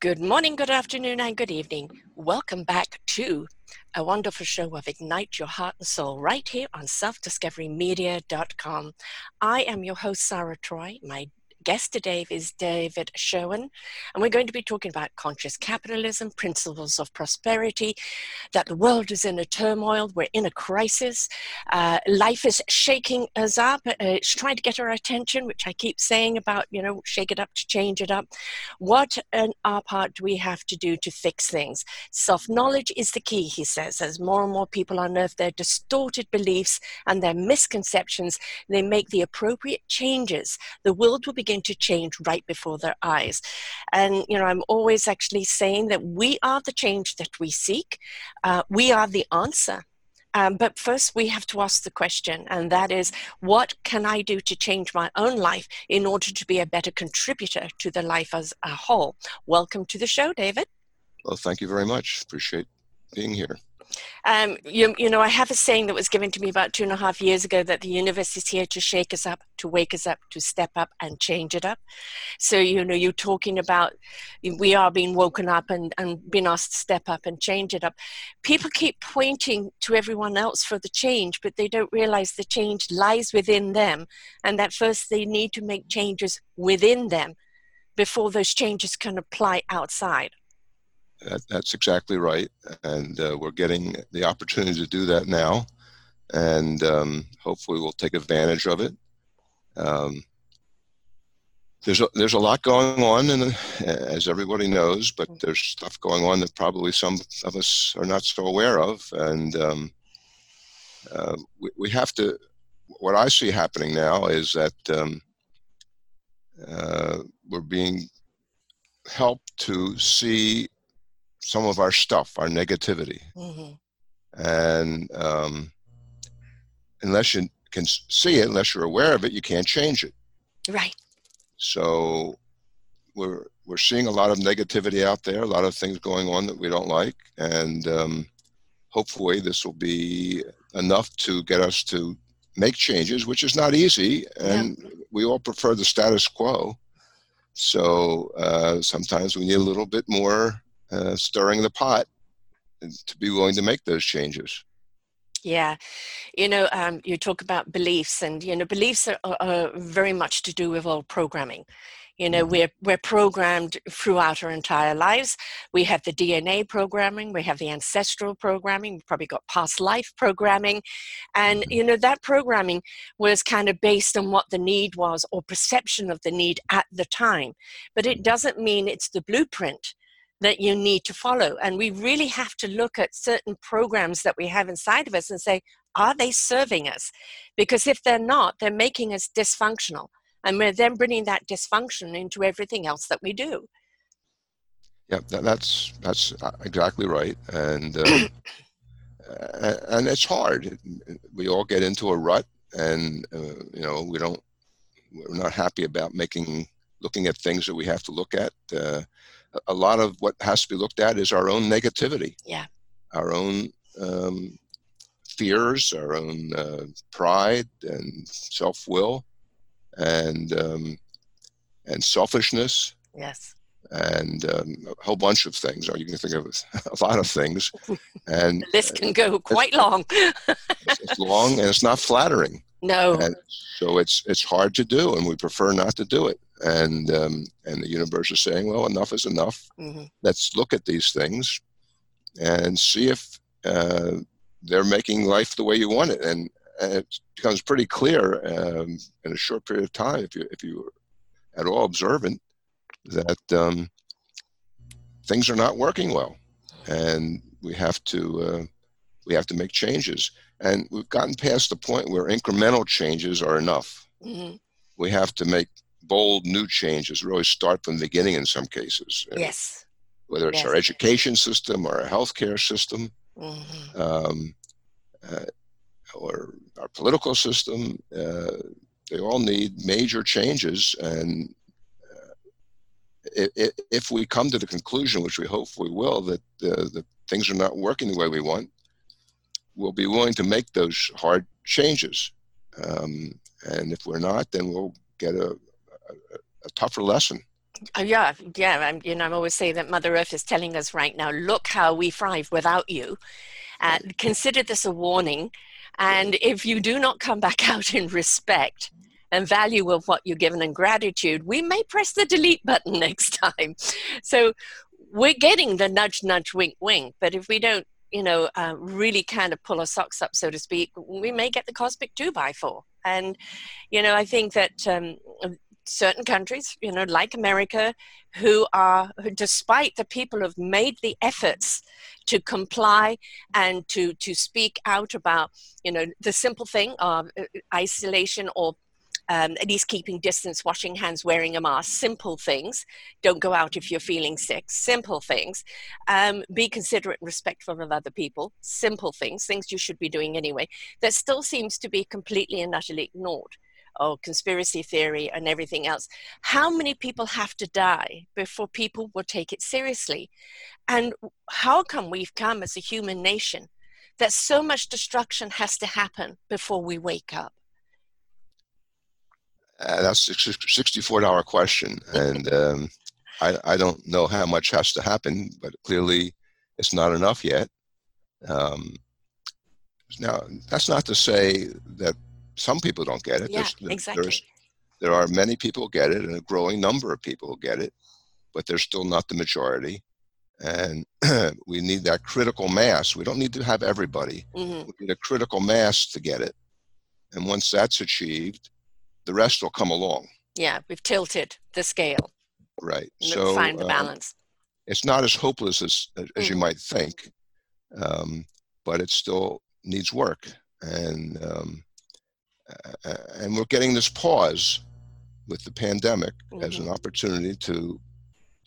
Good morning, good afternoon, and good evening. Welcome back to a wonderful show of Ignite Your Heart and Soul right here on selfdiscoverymedia.com. I am your host, Sarah Troy. My guest today is David Schwerin, and we're going to be talking about conscious capitalism, principles of prosperity, that the world is in a turmoil, we're in a crisis, uh, life is shaking us up, uh, it's trying to get our attention, which I keep saying about, you know, shake it up to change it up. What on our part do we have to do to fix things? Self knowledge is the key, he says, as more and more people unearth their distorted beliefs and their misconceptions, they make the appropriate changes. The world will begin begin to change right before their eyes. And, you know, I'm always actually saying that we are the change that we seek, uh, we are the answer. Um, but first, we have to ask the question, and that is what can I do to change my own life in order to be a better contributor to the life as a whole? Welcome to the show, David. Well, thank you very much. Appreciate being here. Um, you, you know, I have a saying that was given to me about two and a half years ago that the universe is here to shake us up, to wake us up, to step up and change it up. So, you know, you're talking about we are being woken up and, and being asked to step up and change it up. People keep pointing to everyone else for the change, but they don't realize the change lies within them and that first they need to make changes within them before those changes can apply outside. That, that's exactly right, and uh, we're getting the opportunity to do that now, and um, hopefully we'll take advantage of it. Um, there's a, there's a lot going on, and as everybody knows, but there's stuff going on that probably some of us are not so aware of, and um, uh, we, we have to. What I see happening now is that um, uh, we're being helped to see some of our stuff, our negativity. Mm-hmm. And um, unless you can see it, unless you're aware of it, you can't change it. Right. So we're we're seeing a lot of negativity out there, a lot of things going on that we don't like, and um, hopefully this will be enough to get us to make changes, which is not easy, and yeah. we all prefer the status quo. So uh, sometimes we need a little bit more uh, stirring the pot to be willing to make those changes. Yeah, you know, um, you talk about beliefs, and you know, beliefs are, are very much to do with old programming. You know, mm-hmm. we're we're programmed throughout our entire lives. We have the DNA programming, we have the ancestral programming, we've probably got past life programming, and mm-hmm. you know that programming was kind of based on what the need was or perception of the need at the time. But it doesn't mean it's the blueprint that you need to follow. And we really have to look at certain programs that we have inside of us and say, are they serving us? Because if they're not, they're making us dysfunctional. And we're then bringing that dysfunction into everything else that we do. Yeah, that's that's uh, exactly right, and um, and it's hard. We all get into a rut, and uh, you know we don't we're not happy about making looking at things that we have to look at. Uh, a lot of what has to be looked at is our own negativity. Yeah. Our own um, fears, our own uh, pride and self will, and um, and selfishness. Yes. And um, a whole bunch of things, or you can think of a lot of things. And this can go quite long. it's, it's long and it's not flattering. No. And so it's it's hard to do, and we prefer not to do it and um, and the universe is saying, well, enough is enough. Mm-hmm. Let's look at these things and see if uh, they're making life the way you want it. And, and it becomes pretty clear um, in a short period of time, if you if you are at all observant, that um, things are not working well, and we have to uh, we have to make changes. And we've gotten past the point where incremental changes are enough. Mm-hmm. We have to make bold new changes really start from the beginning in some cases. Yes. whether it's Yes. our education system or our healthcare system, Mhm. um, uh, or our political system. Uh, they all need major changes, and uh, if, if we come to the conclusion, which we hope we will, that uh, the things are not working the way we want, we'll be willing to make those hard changes. Um, and if we're not, then we'll get a, a, tougher lesson. Oh, yeah, yeah. I'm, you know, I'm always saying that Mother Earth is telling us right now, look how we thrive without you. Uh, consider this a warning. And if you do not come back out in respect and value of what you're given and gratitude, we may press the delete button next time. So we're getting the nudge, nudge, wink, wink. But if we don't, you know, uh, really kind of pull our socks up, so to speak, we may get the cosmic two by four. And, you know, I think that um, certain countries, you know, like America, who are, who, despite the people have made the efforts to comply and to to speak out about, you know, the simple thing of uh, isolation or um, at least keeping distance, washing hands, wearing a mask, simple things. Don't go out if you're feeling sick, simple things. Um, be considerate and respectful of other people, simple things, things you should be doing anyway. That still seems to be completely and utterly ignored or conspiracy theory and everything else. How many people have to die before people will take it seriously? And how come we've come as a human nation that so much destruction has to happen before we wake up? Uh, that's a $64 question. And um, I, I don't know how much has to happen, but clearly it's not enough yet. Um, now, that's not to say that some people don't get it. Yeah, There's, exactly. There's, there are many people get it and a growing number of people who get it, but they're still not the majority. And we need that critical mass. We don't need to have everybody. Mhm. We need a critical mass to get it. And once that's achieved, the rest will come along. Yeah, we've tilted the scale, Right. So find the um, balance. it's not as hopeless as as you Mhm. might think, um, but it still needs work. And um, and we're getting this pause with the pandemic as Mm-hmm. an opportunity to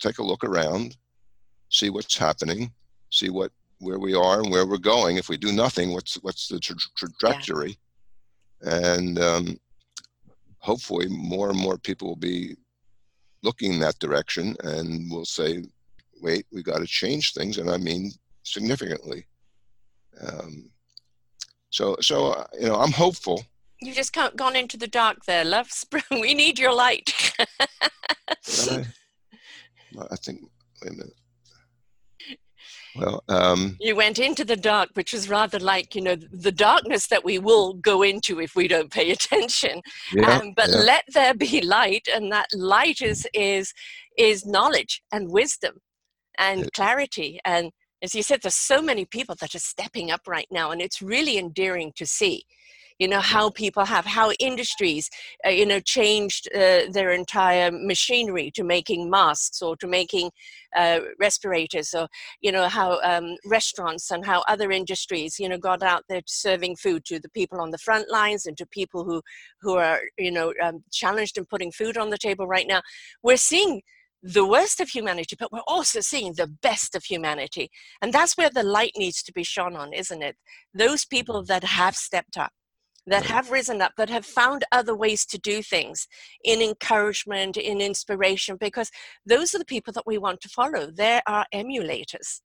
take a look around, see what's happening, see what where we are and where we're going. If we do nothing, what's what's the tra- trajectory? And um, hopefully, more and more people will be looking in that direction, and will say, "Wait, we got to change things," and I mean significantly. Um, so, so uh, you know, I'm hopeful. You've just co- gone into the dark there, love. Spring. We need your light. I, I think. Wait a minute. Well, um, you went into the dark, which is rather like, you know, the darkness that we will go into if we don't pay attention. yeah, um, but yeah. let there be light, and that light is is is knowledge and wisdom and It- clarity. And as you said, there's so many people that are stepping up right now, and it's really endearing to see. You know how people have how industries, uh, you know, changed uh, their entire machinery to making masks or to making uh, respirators, or you know how um, restaurants and how other industries, you know, got out there serving food to the people on the front lines and to people who who are you know um, challenged in putting food on the table right now. We're seeing the worst of humanity, but we're also seeing the best of humanity. And that's where the light needs to be shone on, isn't it? Those people that have stepped up, that have risen up, that have found other ways to do things in encouragement, in inspiration, because those are the people that we want to follow. They're our emulators.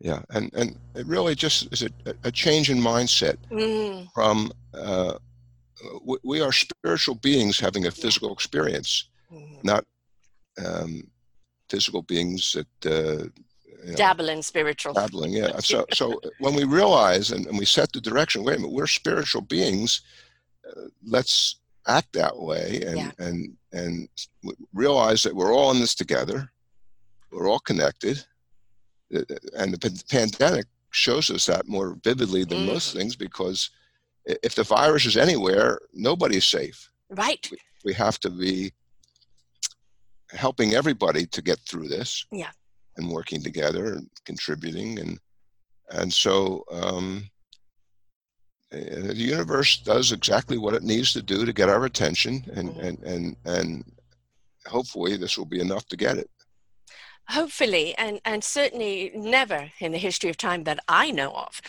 yeah, and and it really just is a, a change in mindset Mm, from uh, we, we are spiritual beings having a physical experience, mm. not um, physical beings that uh, you know, Dabble in spiritual. dabbling. Yeah. So so when we realize and, and we set the direction, wait a minute, we're spiritual beings. Uh, let's act that way and Yeah. and and realize that we're all in this together. We're all connected, Uh, and the pan- pandemic shows us that more vividly than most Mm. things because if the virus is anywhere, nobody's safe. Right. We have to be helping everybody to get through this. Yeah. And working together and contributing and and so um, uh, the universe does exactly what it needs to do to get our attention and Mhm. and and and hopefully this will be enough to get it. hopefully, and, and certainly never in the history of time that I know of,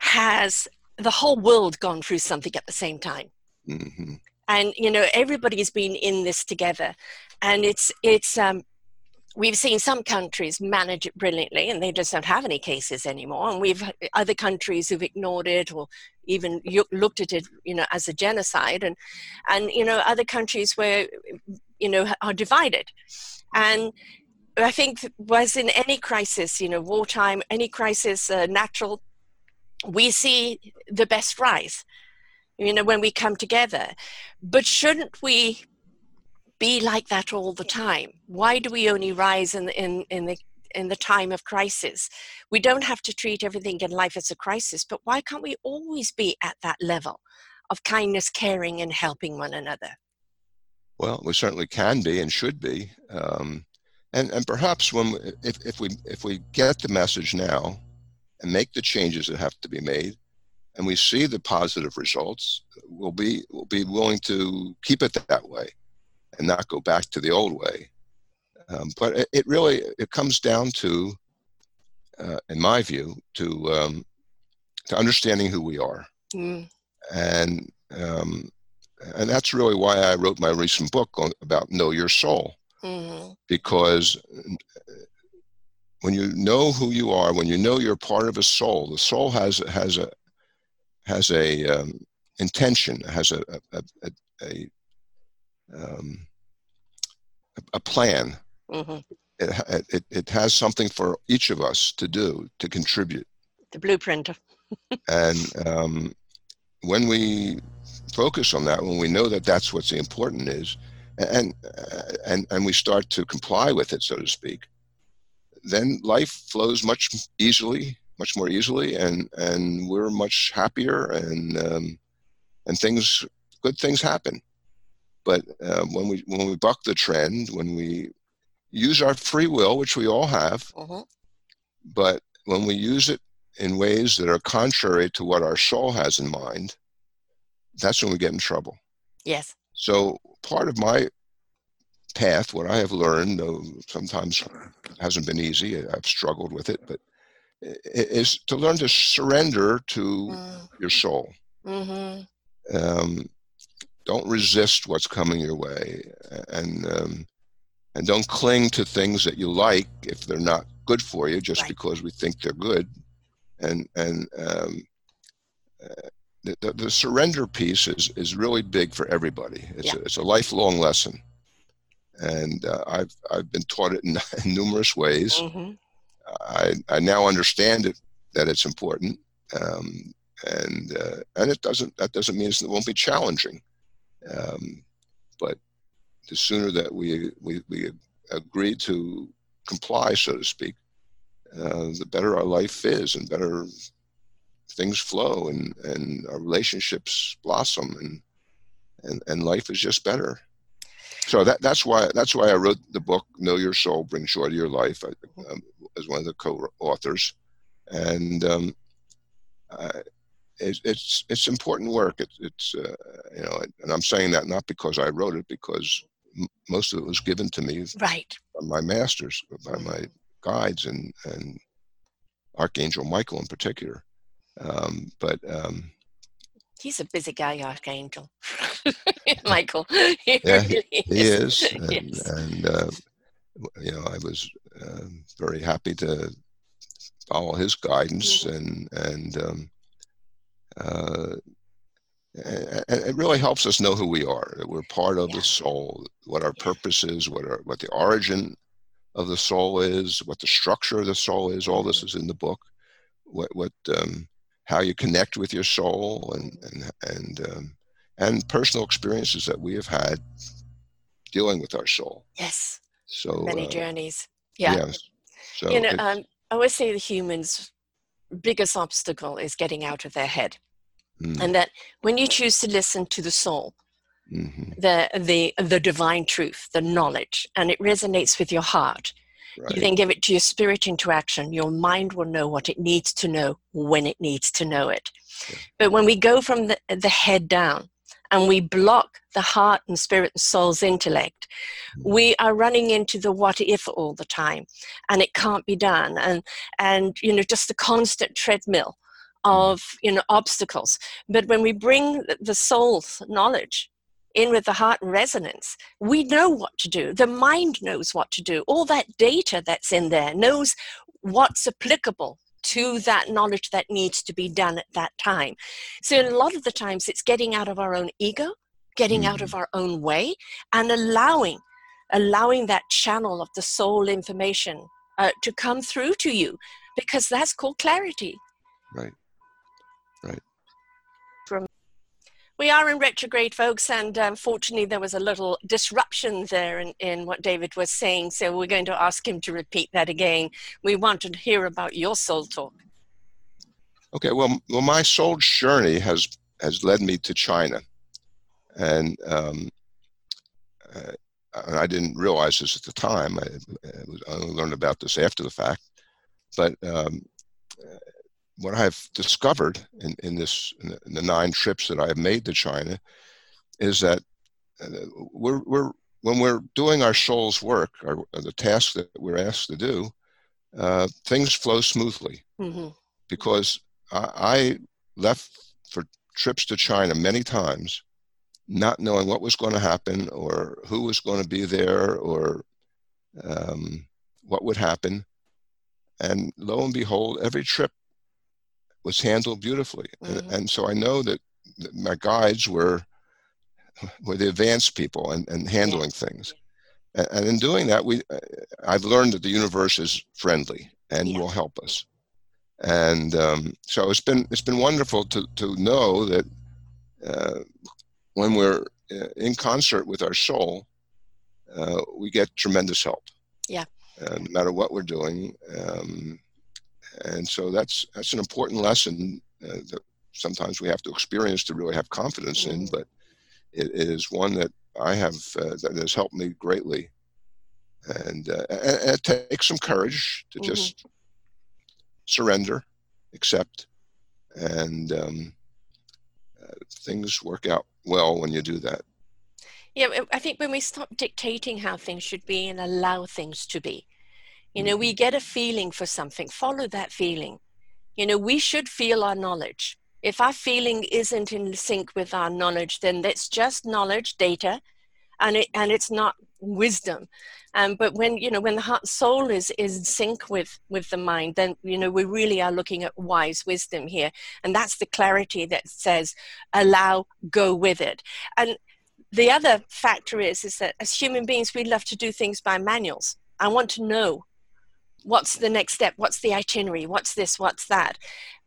has the whole world gone through something at the same time. Mm-hmm. And you know, everybody's been in this together, and it's it's um, we've seen some countries manage it brilliantly and they just don't have any cases anymore and we've other countries who've ignored it or even looked at it you know as a genocide and and you know other countries where you know are divided. And i think was in any crisis you know wartime any crisis uh, natural we see the best rise you know when we come together. But shouldn't we be like that all the time? Why do we only rise in, in, in the in the time of crisis. We don't have to treat everything in life as a crisis, but why can't we always be at that level of kindness, caring, and helping one another? Well, we certainly can be and should be, um, and and perhaps when we, if if we if we get the message now and make the changes that have to be made, and we see the positive results, we'll be we'll be willing to keep it that way and not go back to the old way. Um, but it, it, really it comes down to, uh, in my view, to um, to understanding who we are, mm. and um, and that's really why I wrote my recent book on, about know your soul, mm-hmm. because when you know who you are, when you know you're part of a soul, the soul has has a has a um, intention, has a, a, a, a um, a plan. Mm-hmm. It, it, it has something for each of us to do to contribute. The blueprint. and um, when we focus on that, when we know that that's what's important is, and and and we start to comply with it, so to speak, then life flows much easily, much more easily, and and we're much happier, and um, and things, good things happen. But uh, when we when we buck the trend, when we use our free will, which we all have, uh-huh. but when we use it in ways that are contrary to what our soul has in mind, that's when we get in trouble. Yes. So part of my path, what I have learned, though sometimes hasn't been easy, I've struggled with it, but is to learn to surrender to mm. your soul. Mm-hmm. Um, don't resist what's coming your way and um, and don't cling to things that you like if they're not good for you just right. because we think they're good and and um, uh, the, the, surrender piece is is really big for everybody it's, yeah. a, it's a lifelong lesson and uh, I've I've been taught it in, in numerous ways. Mm-hmm. I I now understand it that it's important, um, and uh, and it doesn't that doesn't mean it won't be challenging. Um, but the sooner that we, we, we agree to comply, so to speak, uh, the better our life is and better things flow and, and our relationships blossom and, and, and life is just better. So that, that's why that's why I wrote the book "Know Your Soul, Bring Joy to Your Life" um, as one of the co-authors, and um, I, it's it's, it's important work. It, it's uh, you know, and I'm saying that not because I wrote it, because m- most of it was given to me right by my masters, by my guides, and and Archangel Michael in particular. Um, but um, he's a busy guy, Archangel Michael. He yeah, really he, he is, and, yes. and uh, you know, I was uh, very happy to follow his guidance mm-hmm. and and um, uh, it really helps us know who we are. That we're part of yeah. the soul, what our purpose is, what our, what the origin of the soul is, what the structure of the soul is. All this is in the book. What what um, how you connect with your soul and and and um, and personal experiences that we have had dealing with our soul. Yes. So many uh, journeys. Yeah. Yes. So you know, um, I always say the humans' biggest obstacle is getting out of their head. Mm. And that when you choose to listen to the soul, mm-hmm. the, the, the divine truth, the knowledge, and it resonates with your heart, right. you then give it to your spirit into action. Your mind will know what it needs to know when it needs to know it. Yeah. But when we go from the, the head down, and we block the heart and spirit and soul's intellect, we are running into the what if all the time, and it can't be done. And and you know, just the constant treadmill of you know obstacles. But when we bring the soul's knowledge in with the heart and resonance, we know what to do. The mind knows what to do. All that data that's in there knows what's applicable to that knowledge that needs to be done at that time. So, in a lot of the times, it's getting out of our own ego, getting mm. out of mm. our own way, and allowing allowing that channel of the soul information uh, to come through to you because that's called clarity right right we are in retrograde, folks, and unfortunately, um, there was a little disruption there in, in what David was saying. So, we're going to ask him to repeat that again. We want to hear about your soul talk. Okay, well, well, my soul journey has has led me to China, and um, uh, I didn't realize this at the time. I, I, learned about this after the fact, but um, what I've discovered in, in this in the, nine trips that I've made to China is that uh, we're, we're when we're doing our soul's work, our, the task that we're asked to do, uh, things flow smoothly. Mm-hmm. Because I, I left for trips to China many times, not knowing what was going to happen or who was going to be there or um, what would happen. And lo and behold, every trip was handled beautifully. Mm-hmm. And, and, so I know that, my guides were were the advanced people and, and handling yeah. things. And, and, in doing that, we uh, I've learned that the universe is friendly and yeah. will help us. And um, so it's been it's been wonderful to to know that uh, when we're uh, in concert with our soul, uh, we get tremendous help. Yeah. Uh, no matter what we're doing, um, and so that's that's an important lesson uh, that sometimes we have to experience to really have confidence in. Mm-hmm. But it, is one that I have uh, that has helped me greatly, and, uh, and, it takes some courage to mm-hmm. just surrender, accept, and um, uh, things work out well when you do that. Yeah, I think when we stop dictating how things should be and allow things to be, you know, we get a feeling for something, follow that feeling. You know, we should feel our knowledge. If our feeling isn't in sync with our knowledge, then that's just knowledge, data, and it and it's not wisdom. Um, but when you know when the heart soul is is in sync with with the mind, then you know we really are looking at wise wisdom here, and that's the clarity that says allow, go with it. And the other factor is is that as human beings we love to do things by manuals. I want to know what's the next step? What's the itinerary? What's this? What's that?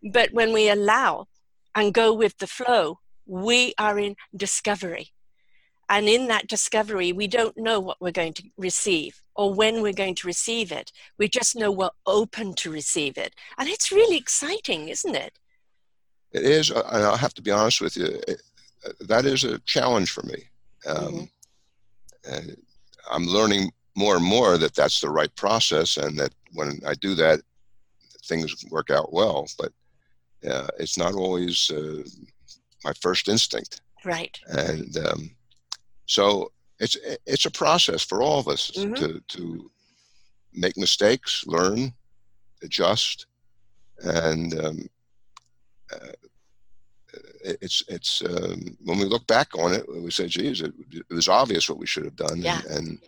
But when we allow and go with the flow we are in discovery. And in that discovery we don't know what we're going to receive or when we're going to receive it. We just know we're open to receive it. And it's really exciting isn't it? It is. And i'll have to be honest with you. That is a challenge for me. Um, mm-hmm. i'm learning more and more that that's the right process and that when I do that, things work out well. But uh, it's not always uh, my first instinct. Right. And um, so it's it's a process for all of us mm-hmm. to to make mistakes, learn, adjust, and um, uh, it's it's um, when we look back on it, we say, "Geez, it, it, was obvious what we should have done," yeah. and, and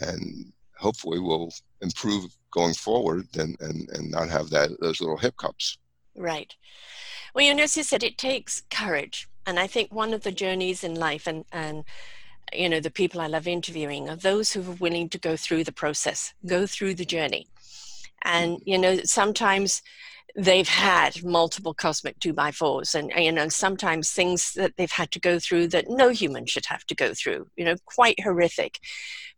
and hopefully we'll improve going forward and, and, and not have that those little hiccups. Right. Well, you know, notice that it takes courage. And I think one of the journeys in life and, and you know, the people I love interviewing are those who are willing to go through the process, go through the journey. And, mm-hmm. you know, sometimes they've had multiple cosmic two by fours and you know sometimes things that they've had to go through that no human should have to go through you know quite horrific.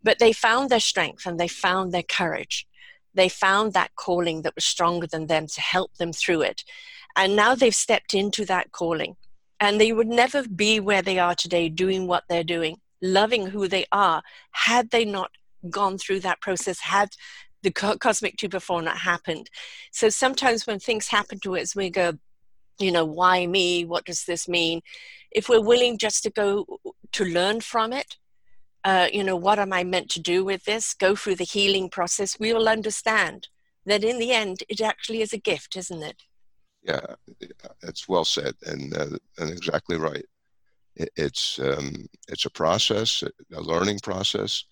But they found their strength and they found their courage. They found that calling that was stronger than them to help them through it. And now they've stepped into that calling. And they would never be where they are today doing what they're doing loving who they are had they not gone through that process had the cosmic two before not happened. So sometimes when things happen to us, we go, you know, why me? What does this mean? If we're willing just to go to learn from it, uh, you know, what am I meant to do with this? Go through the healing process, we will understand that in the end, it actually is a gift, isn't it? Yeah, it's well said and, uh, and exactly right. It, it's, um, it's a process, a learning process.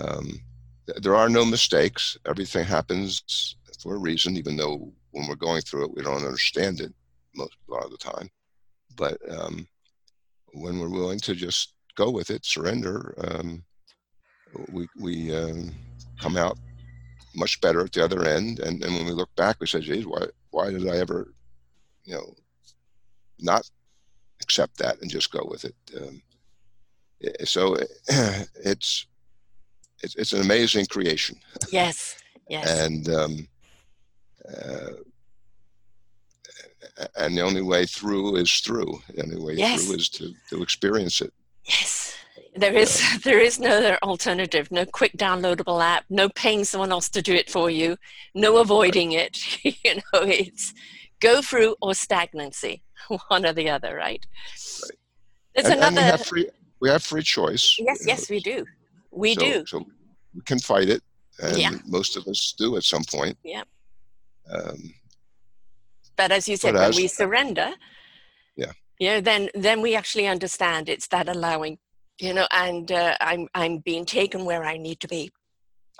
Um, there are no mistakes. Everything happens for a reason, even though when we're going through it, we don't understand it most a lot of the time. But um, when we're willing to just go with it, surrender, um, we we um, come out much better at the other end. And, and when we look back, we say, "Geez, why why did I ever, you know, not accept that and just go with it?" Um, so it's it's it's an amazing creation. Yes. Yes. and um, uh, and the only way through is through. The only way yes. through is to, to experience it. Yes. There is yeah. there is no other alternative. No quick downloadable app. No paying someone else to do it for you. No avoiding right. it. you know, it's go through or stagnancy, one or the other. Right. Right. There's and, another. And we have free. We have free choice. Yes. Yes, know. we do. We so, do. So we can fight it, and yeah. most of us do at some point. Yeah. Um, but as you said, when as, we surrender, yeah, you know, then then we actually understand it's that allowing, you know, and uh, I'm I'm being taken where I need to be.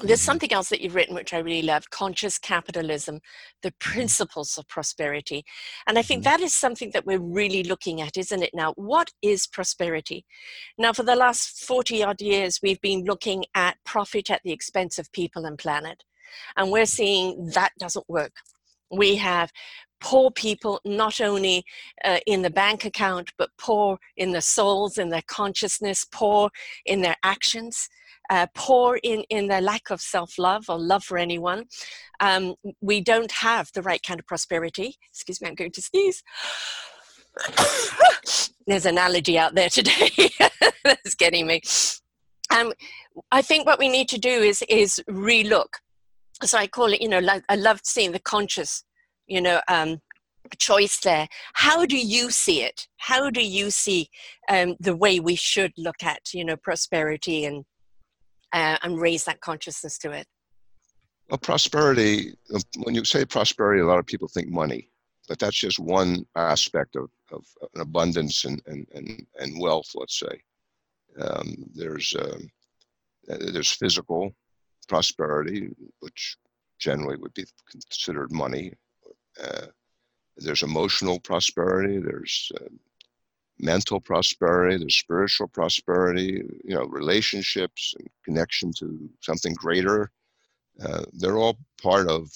There's mm-hmm. something else that you've written which I really love conscious capitalism, the mm-hmm. principles of prosperity. And I think mm-hmm. that is something that we're really looking at, isn't it now? What is prosperity? Now, for the last 40 odd years, we've been looking at profit at the expense of people and planet. And we're seeing that doesn't work. We have poor people not only uh, in the bank account, but poor in their souls, in their consciousness, poor in their actions. Uh, poor in, in their lack of self love or love for anyone. Um, we don't have the right kind of prosperity. Excuse me, I'm going to sneeze. There's an allergy out there today that's getting me. Um, I think what we need to do is is relook so I call it, you know, I love seeing the conscious, you know, um, choice there. How do you see it? How do you see um, the way we should look at, you know, prosperity and uh, and raise that consciousness to it? Well, prosperity. Um, when you say prosperity, a lot of people think money, but that's just one aspect of, of an abundance and, and, and, and wealth. Let's say um, there's um, there's physical prosperity, which generally would be considered money. Uh, there's emotional prosperity. There's uh, mental prosperity. There's spiritual prosperity. You know, relationships and connection to something greater. Uh, they're all part of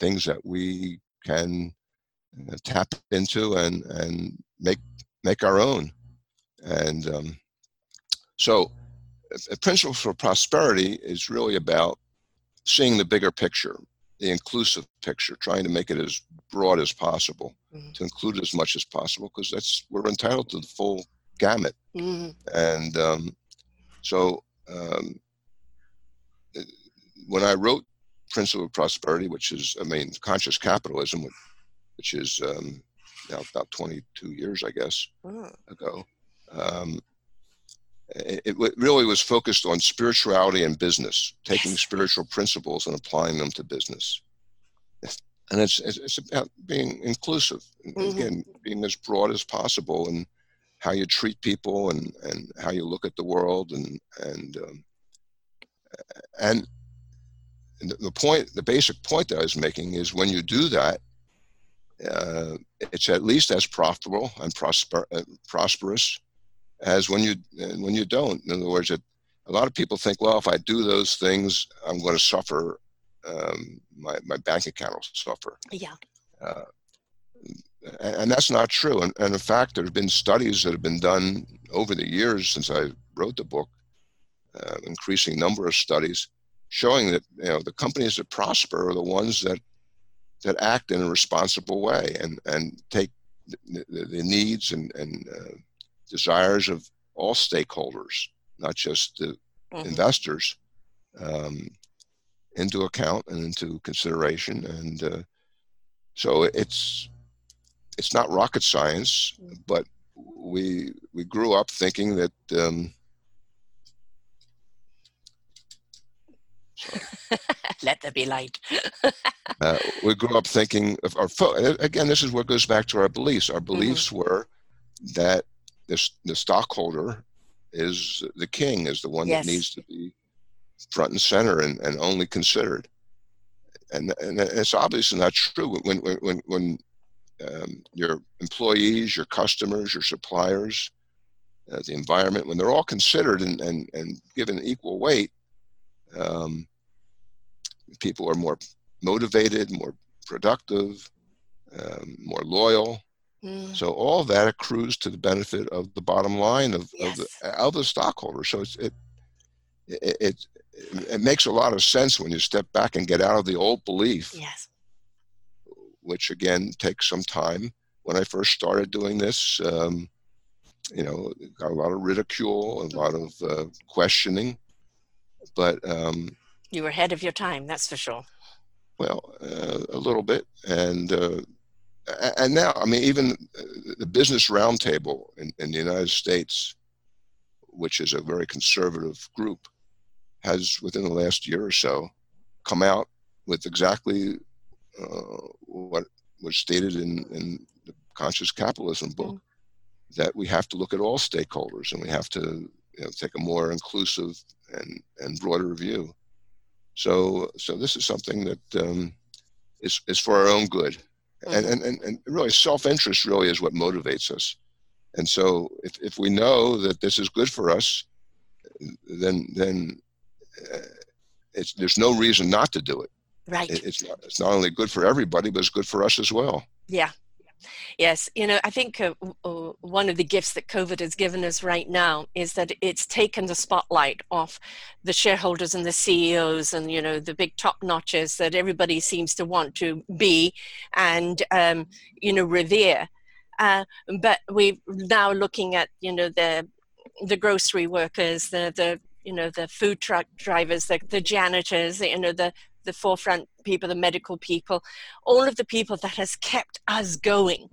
things that we can uh, tap into and and make make our own. And um, so a principle for prosperity is really about seeing the bigger picture, the inclusive picture, trying to make it as broad as possible, mm-hmm. to include as much as possible, because that's we're entitled to the full gamut. Mm-hmm. And um, so, um, when I wrote Principle of Prosperity, which is, I mean, conscious capitalism, which is um, now about 22 years, I guess, mm. ago. Um, it, really was focused on spirituality and business, taking yes. spiritual principles and applying them to business. And it's, it's about being inclusive, mm-hmm. again, being as broad as possible and how you treat people and, and how you look at the world. And, and, um, and the point, the basic point that I was making is when you do that, uh, it's at least as profitable and prosper, uh, prosperous as when you when you don't. In other words, it, a lot of people think, well, if I do those things, I'm going to suffer. Um, my my bank account will suffer. Yeah. Uh, and that's not true. And, and in fact, there have been studies that have been done over the years since I wrote the book, uh, increasing number of studies, showing that you know the companies that prosper are the ones that that act in a responsible way and and take the, the, the needs and and uh, desires of all stakeholders, not just the mm-hmm. investors, um, into account and into consideration. And uh, so it's it's not rocket science, Mm. but we we grew up thinking that um, Let there be light. uh, we grew up thinking of our fo- again. This is what goes back to our beliefs. Our beliefs were that this the stockholder is the king, is the one Yes. that needs to be front and center and, and only considered. And and it's obviously not true when when when when um, your employees, your customers, your suppliers, uh, the environment, when they're all considered and, and, and given equal weight, um, people are more motivated, more productive, um, more loyal. Mm, So all that accrues to the benefit of the bottom line of, of, the, Yes. of the stockholder. So it's, it, it, it, it makes a lot of sense when you step back and get out of the old belief yes. which again takes some time. When I first started doing this, um, you know, got a lot of ridicule, a lot of uh, questioning, but um, You were ahead of your time, that's for sure. well, uh, a little bit, and uh, and now, I mean, even uh, the Business Roundtable in, in the United States, which is a very conservative group, has within the last year or so come out with exactly uh, what was stated in, in the Conscious Capitalism book that we have to look at all stakeholders and we have to you know, take a more inclusive and, and broader view. So, so this is something that um, is, is for our own good. And, and, and, and really, self interest really is what motivates us. And so, if, if we know that this is good for us, then then it's, there's no reason not to do it. Right. it. It's not, it's not only good for everybody, but it's good for us as well. Yeah. Yes. You know, I think uh, uh, one of the gifts that COVID has given us right now is that it's taken the spotlight off the shareholders and the CEOs and, you know, the big top notches that everybody seems to want to be and, um, you know, revere. Uh, but we're now looking at, you know, the, the grocery workers, the, the, you know, the food truck drivers, the, the janitors, you know, the, the forefront people, the medical people, all of the people that has kept us going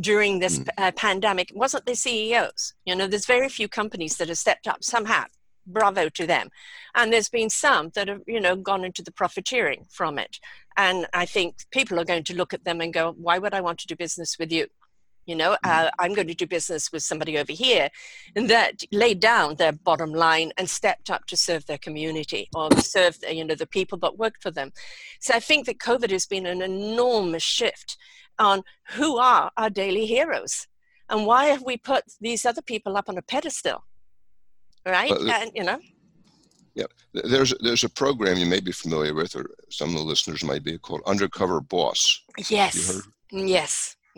during this Mm. uh, pandemic wasn't the CEOs. You know, there's very few companies that have stepped up. Some have. Bravo to them. And there's been some that have, you know, gone into the profiteering from it. And I think people are going to look at them and go, why would I want to do business with you? You know, uh, I'm going to do business with somebody over here and that laid down their bottom line and stepped up to serve their community or serve, you know, the people that worked for them. So I think that COVID has been an enormous shift on who are our daily heroes and why have we put these other people up on a pedestal, right? The- and you know, yeah, There's there's a program you may be familiar with, or some of the listeners might be called Undercover Boss, yes, heard?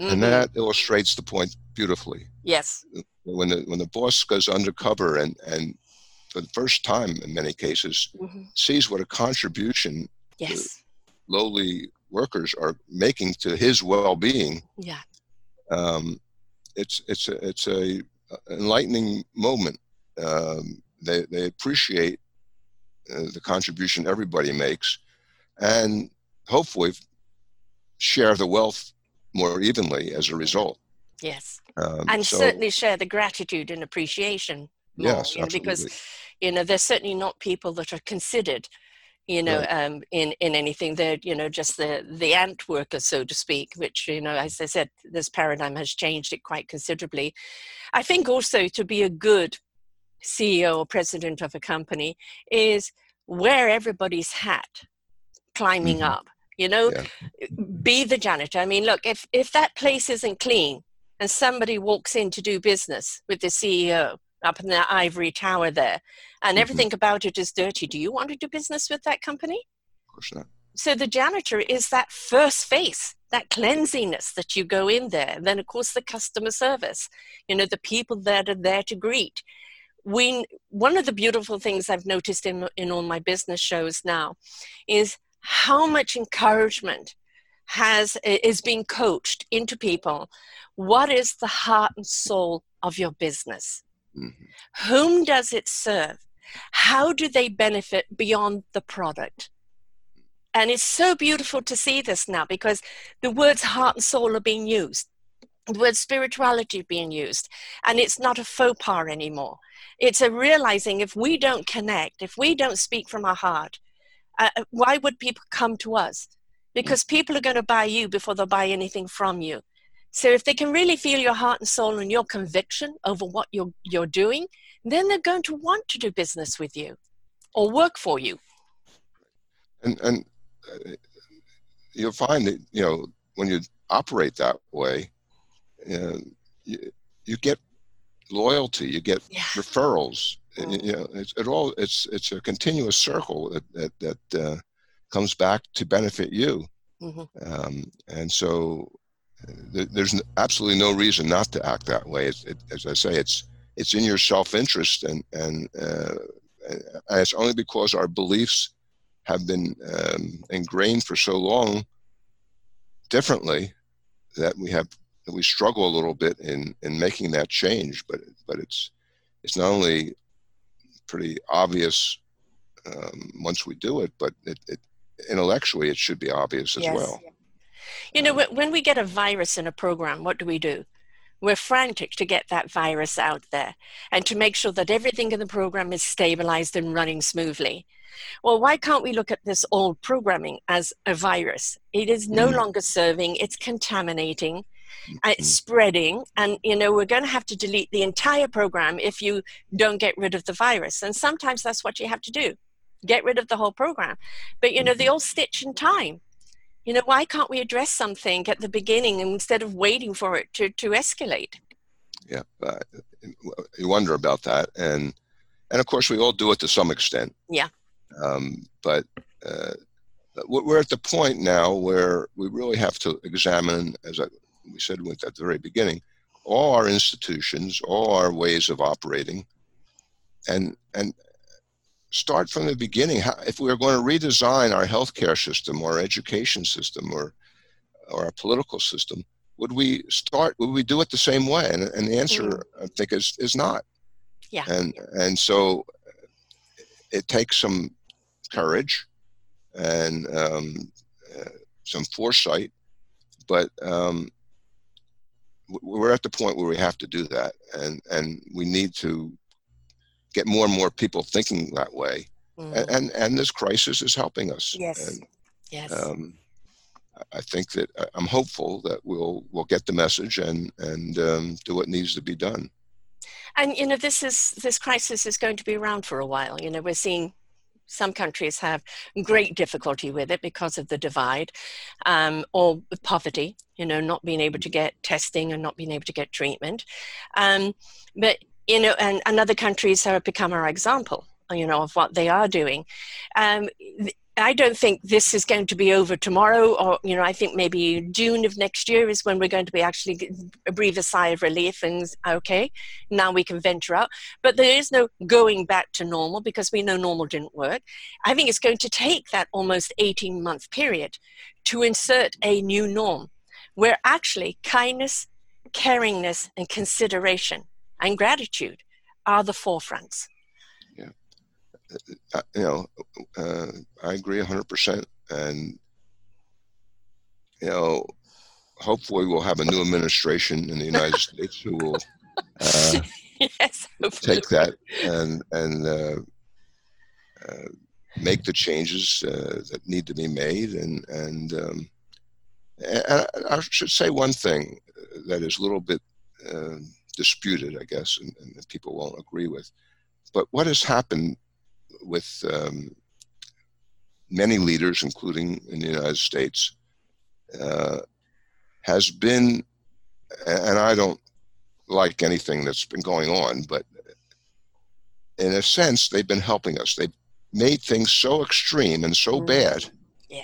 Yes, and that illustrates the point beautifully. yes, When the when the boss goes undercover and and for the first time in many cases mhm, sees what a contribution yes, lowly workers are making to his well-being, yeah, um, it's it's a, it's a enlightening moment. Um, they they appreciate uh, the contribution everybody makes, and hopefully share the wealth more evenly as a result. yes, Um, and so, certainly share the gratitude and appreciation more, yes, you know, because you know there's certainly not people that are considered you know Right. um, in in anything they're you know just the the ant worker so to speak which you know as i said this paradigm has changed it quite considerably i think also to be a good ceo or president of a company is wear everybody's hat climbing Mhm. up you know Yeah. be the janitor i mean look if if that place isn't clean and somebody walks in to do business with the ceo up in the ivory tower there and Mhm. everything about it is dirty do you want to do business with that company Of course not. so the janitor is that first face that cleansiness that you go in there and then of course the customer service you know the people that are there to greet we one of the beautiful things i've noticed in in all my business shows now is how much encouragement has is being coached into people. What is the heart and soul of your business? Mhm. whom does it serve? How do they benefit beyond the product? And it's so beautiful to see this now because the words heart and soul are being used. The word spirituality being used. And it's not a faux pas anymore. It's a realizing if we don't connect if we don't speak from our heart uh, uh why would people come to us because people are going to buy you before they'll buy anything from you so if they can really feel your heart and soul and your conviction over what you're you're doing then they're going to want to do business with you or work for you and and uh, you'll find that you know when you operate that way you, you get loyalty, you get yeah. referrals. Mm-hmm. You know, it's it all it's it's a continuous circle that that, that uh, comes back to benefit you. Mm-hmm. Um, and so uh, th- there's absolutely no reason not to act that way. It, as I say, it's it's in your self-interest, and and, uh, and it's only because our beliefs have been um, ingrained for so long differently that we have that we struggle a little bit in in making that change. But but it's it's not only pretty obvious um, once we do it, but it, it, intellectually it should be obvious as yes. well. You know, when we get a virus in a program, what do we do? We're frantic to get that virus out there and to make sure that everything in the program is stabilized and running smoothly. Well, why can't we look at this old programming as a virus? It is no mm. longer serving, it's contaminating, uh, it's spreading and you know we're going to have to delete the entire program if you don't get rid of the virus. And sometimes that's what you have to do get rid of the whole program. But you know the mm-hmm. old stitch in time. You know why can't we address something at the beginning instead of waiting for it to, to escalate? Yeah uh, you wonder about that. And and of course we all do it to some extent. Yeah. Um, but uh, we're at the point now where we really have to examine as I we said at the very beginning, all our institutions, all our ways of operating, and and start from the beginning. How, if we are going to redesign our healthcare system, or our education system, or or our political system, would we start? Would we do it the same way? And, and the answer, mm-hmm. I think, is is not. Yeah. And and so it takes some courage and um, uh, some foresight, but um, we're at the point where we have to do that, and and we need to get more and more people thinking that way. Mm. And, and, and this crisis is helping us. Yes. And, yes. Um, I think that I'm hopeful that we'll we'll get the message and and um, do what needs to be done. And you know, this is this crisis is going to be around for a while. You know, we're seeing some countries have great difficulty with it because of the divide um, or poverty, you know, not being able to get testing and not being able to get treatment. Um, but, you know, and, and other countries have become our example you know of what they are doing um, I don't think this is going to be over tomorrow, or you know, I think maybe June of next year is when we're going to be actually breathe a sigh of relief and okay, now we can venture out. But there is no going back to normal because we know normal didn't work. I think it's going to take that almost 18 month period to insert a new norm where actually kindness, caringness, and consideration and gratitude are the forefronts. Uh, you know, uh, I agree 100%. And, you know, hopefully we'll have a new administration in the United States who will uh, yes, take that and, and uh, uh, make the changes uh, that need to be made. And, and, um, and I should say one thing that is a little bit disputed, I guess, and, and people won't agree with. But what has happened with um, many leaders, including in the United States, uh, has been, and I don't like anything that's been going on, but in a sense, they've been helping us. They've made things so extreme and so mm-hmm. bad yeah.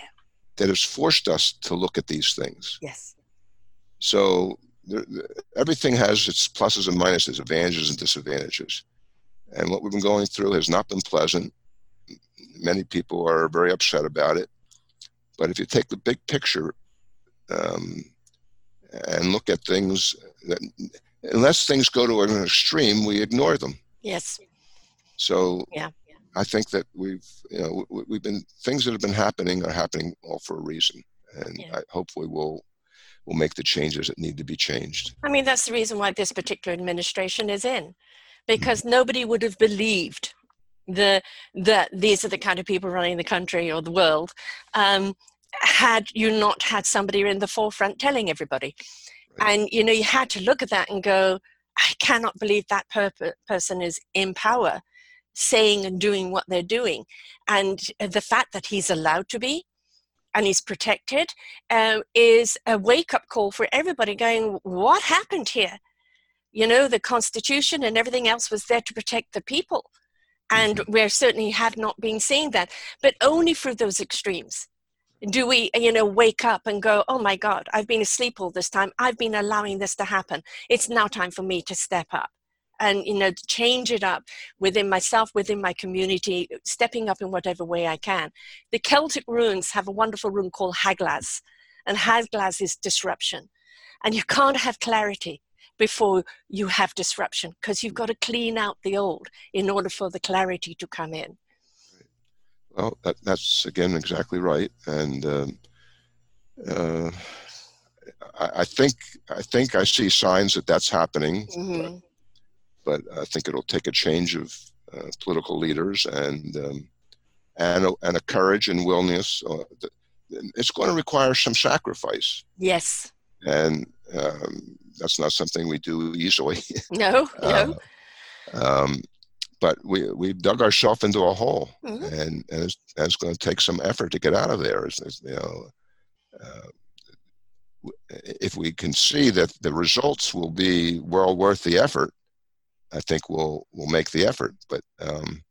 that it's forced us to look at these things. Yes. So everything has its pluses and minuses, advantages and disadvantages. And what we've been going through has not been pleasant. Many people are very upset about it. But if you take the big picture um, and look at things, that, unless things go to an extreme, we ignore them. Yes. So yeah. I think that we've, you know, we've been things that have been happening are happening all for a reason, and yeah. I, hopefully we'll we'll make the changes that need to be changed. I mean, that's the reason why this particular administration is in, because nobody would have believed the that these are the kind of people running the country or the world um, had you not had somebody in the forefront telling everybody. Right. and you know you had to look at that and go i cannot believe that per- person is in power saying and doing what they're doing. And the fact that he's allowed to be and he's protected uh, is a wake-up call for everybody going what happened here you know the constitution and everything else was there to protect the people. And mm-hmm. we certainly have not been seeing that but only through those extremes. Do we you know wake up and go oh my god i've been asleep all this time. I've been allowing this to happen. It's now time for me to step up and you know change it up within myself within my community stepping up in whatever way i can. The celtic runes have a wonderful rune called Hagalaz and Hagalaz is disruption. And you can't have clarity before you have disruption because you've got to clean out the old in order for the clarity to come in. Well, that, that's again exactly right, and um, uh, I, I, think I think I see signs that that's happening, mm-hmm. but, but, I think it'll take a change of uh, political leaders and um, and a, and a courage and willingness. Uh, it's going to require some sacrifice. Yes. And um, that's not something we do easily. No, no. Uh, um, but we we dug ourselves into a hole, mm-hmm. and, and it's, and it's, going to take some effort to get out of there. It's, it's, you know, uh, if we can see that the results will be well worth the effort, I think we'll we'll make the effort. But um,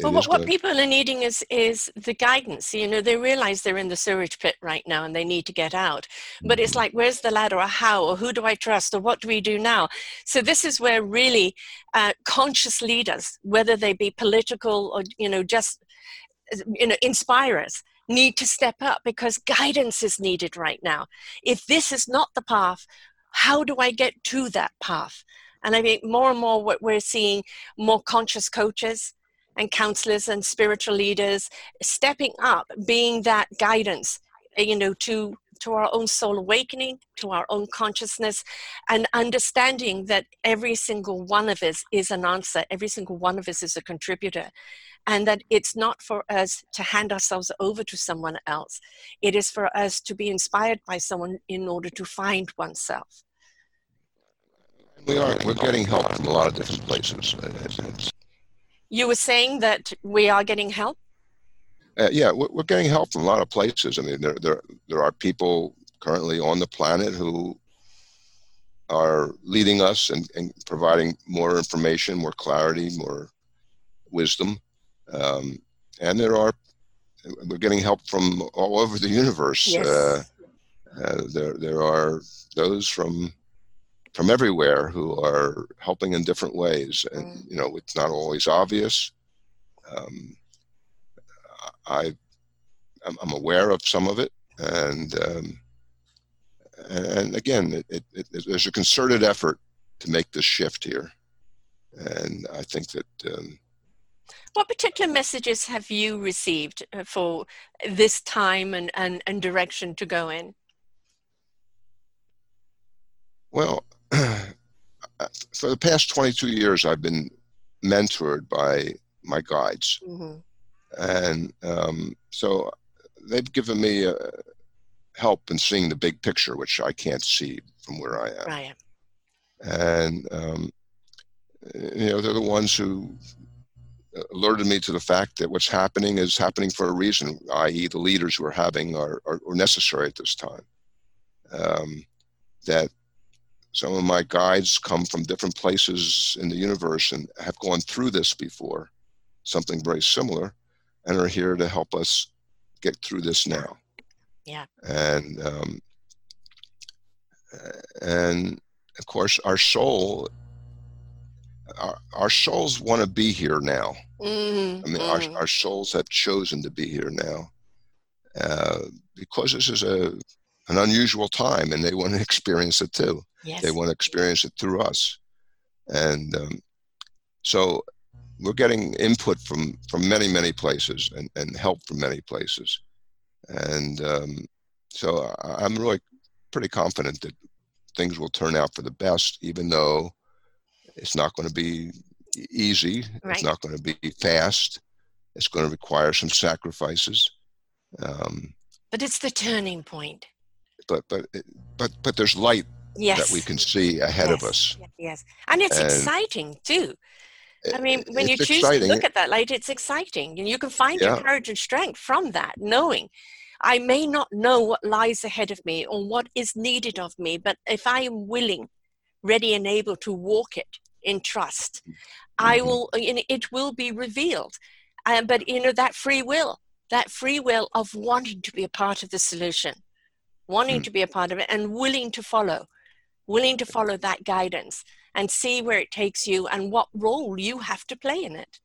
well, what, what people are needing is is the guidance. You know, they realize they're in the sewage pit right now and they need to get out. But it's mm-hmm. like, where's the ladder, or how, or who do I trust, or what do we do now? So this is where really uh, conscious leaders, whether they be political or you know just you know inspirers, need to step up because guidance is needed right now. If this is not the path, how do I get to that path? And I think more and more what we're seeing more conscious coaches and counselors and spiritual leaders stepping up, being that guidance, uh, you know, to to our own soul awakening, to our own consciousness, and understanding that every single one of us is an answer, every single one of us is a contributor, and that it's not for us to hand ourselves over to someone else. It is for us to be inspired by someone in order to find oneself. We are. We're getting help from a lot of different places. You were saying that we are getting help? Uh, yeah, we're getting help from a lot of places. I mean, there, there, there are people currently on the planet who are leading us and, and providing more information, more clarity, more wisdom. Um, and there are, we're getting help from all over the universe. Yes. Uh, uh, there, there are those from from everywhere who are helping in different ways, and mm. you know it's not always obvious. Um, I I'm aware of some of it, and um, and again, it, it, it, there's a concerted effort to make this shift here, and I think that. Um, what particular messages have you received uh, for this time and, and, and direction to go in? Well, for the past 22 years, I've been mentored by my guides. Mm-hmm. And um, so they've given me uh, help in seeing the big picture, which I can't see from where I am. Right. And, um, you know, they're the ones who alerted me to the fact that what's happening is happening for a reason, i.e., the leaders we're having are, are, are necessary at this time. Um, that some of my guides come from different places in the universe and have gone through this before, something very similar, and are here to help us get through this now. Yeah. And um, and of course, our soul, our, our souls want to be here now. Mm-hmm. I mean, mm-hmm. our, our souls have chosen to be here now uh, because this is a an unusual time, and they want to experience it too. Yes. They want to experience it through us. And um, so we're getting input from, from many, many places and, and help from many places. And um, so I'm really pretty confident that things will turn out for the best, even though it's not going to be easy. Right. It's not going to be fast. It's going to require some sacrifices. Um, but it's the turning point. But but but but there's light yes. that we can see ahead yes. of us. Yes, and it's And exciting too. I mean, when you choose exciting. to look at that light, it's exciting, and you can find Yeah. your courage and strength from that, knowing I may not know what lies ahead of me or what is needed of me, but if I am willing, ready, and able to walk it in trust, I Mhm. will. It will be revealed. Um, but you know that free will, that free will of wanting to be a part of the solution, wanting Mm. to be a part of it, and willing to follow, willing to follow that guidance and see where it takes you and what role you have to play in it.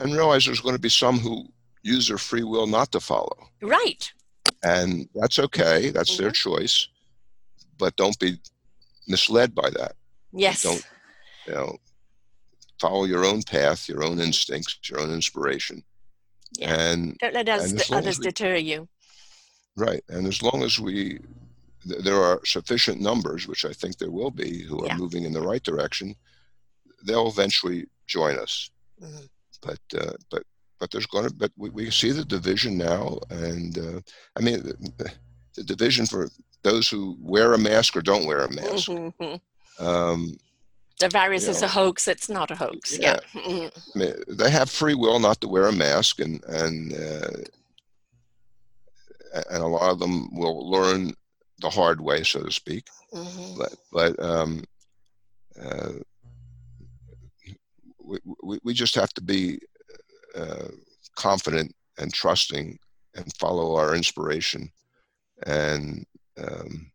and realize there's going to be some who use their free will not to follow, Right. and that's okay. That's their Mm-hmm. choice. But don't be misled by that. Yes. Don't you know? Follow your own path, your own instincts, your own inspiration, Yeah. and Don't let us, others we- deter you. Right. And as long as we th- there are sufficient numbers, which I think there will be, who are Yeah. moving in the right direction, they'll eventually join us. Mhm. But uh, but but there's going to but we, we see the division now, and uh, I mean the, the division for those who wear a mask or don't wear a mask. Mhm. Um, The virus is a hoax. It's not a hoax. Yeah. Mhm. I mean, they have free will not to wear a mask, and and uh, and a lot of them will learn the hard way, so to speak. Mhm. But but um, uh, we, we we just have to be uh, confident and trusting and follow our inspiration, and um,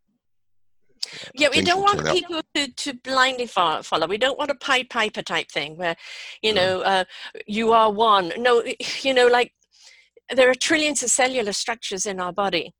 Yeah, we don't want people to, to blindly follow. We don't want a Pied Piper type thing where, you No. know, uh, you are one. No, you know, like there are trillions of cellular structures in our body,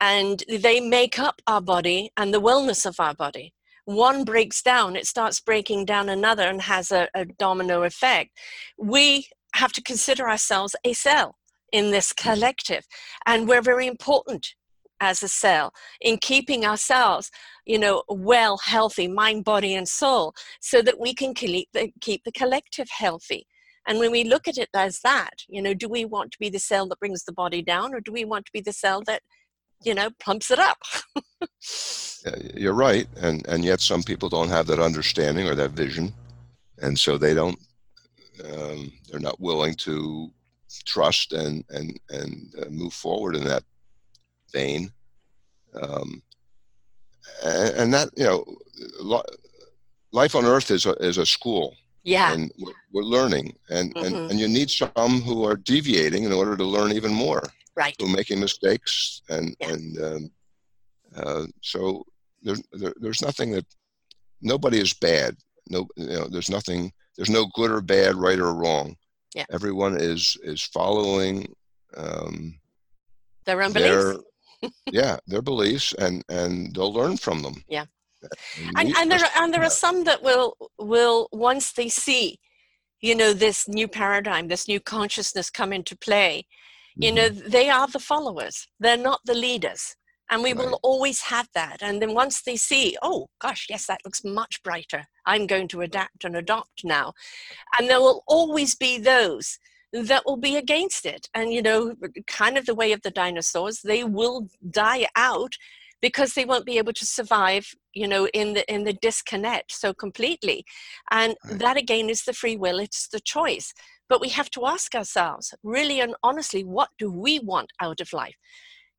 and they make up our body and the wellness of our body. One breaks down, it starts breaking down another and has a, a domino effect. We have to consider ourselves a cell in this collective, and we're very important as a cell in keeping ourselves you know, well, healthy mind, body, and soul, so that we can keep the, keep the collective healthy. And when we look at it as that, you know, do we want to be the cell that brings the body down, or do we want to be the cell that, you know, pumps it up? You're right, and and yet some people don't have that understanding or that vision, and so they don't. Um, they're not willing to trust and and and uh, move forward in that vein. Um, and, and that you know, li- life on Earth is a is a school, yeah, and we're, we're learning, and, Mhm. and and you need some who are deviating in order to learn even more right. who are making mistakes and Yeah. and um, uh, so there's there, there's nothing that nobody is bad no you know there's nothing there's no good or bad right or wrong Yeah. everyone is is following um, Their own their beliefs. yeah their beliefs and and they'll learn from them Yeah. And, And, there are, and there are some that will will once they see, you know, this new paradigm, this new consciousness come into play, you Mhm. know they are the followers. They're not the leaders. And we will always have that. And then once they see oh gosh yes that looks much brighter. I'm going to adapt and adopt now. And there will always be those that will be against it. And you know kind of the way of the dinosaurs they will die out because they won't be able to survive you know in the in the disconnect so completely. And Right. that again is the free will it's the choice. But we have to ask ourselves really and honestly what do we want out of life?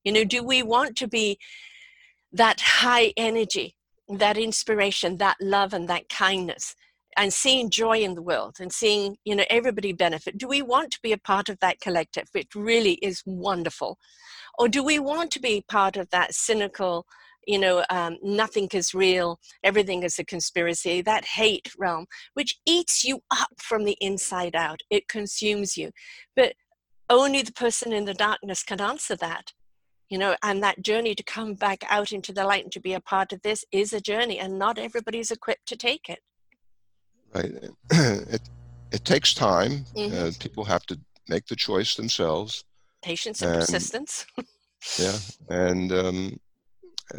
You know do we want to be that high energy that inspiration that love and that kindness and seeing joy in the world and seeing you know everybody benefit? Do we want to be a part of that collective? Which really is wonderful. Or do we want to be part of that cynical you know um, nothing is real everything is a conspiracy that hate realm which eats you up from the inside out it consumes you. But only the person in the darkness can answer that. You know and that journey to come back out into the light and to be a part of this is a journey and not everybody's equipped to take it. Right it it takes time Mhm. uh, people have to make the choice themselves patience and And- persistence. Yeah and um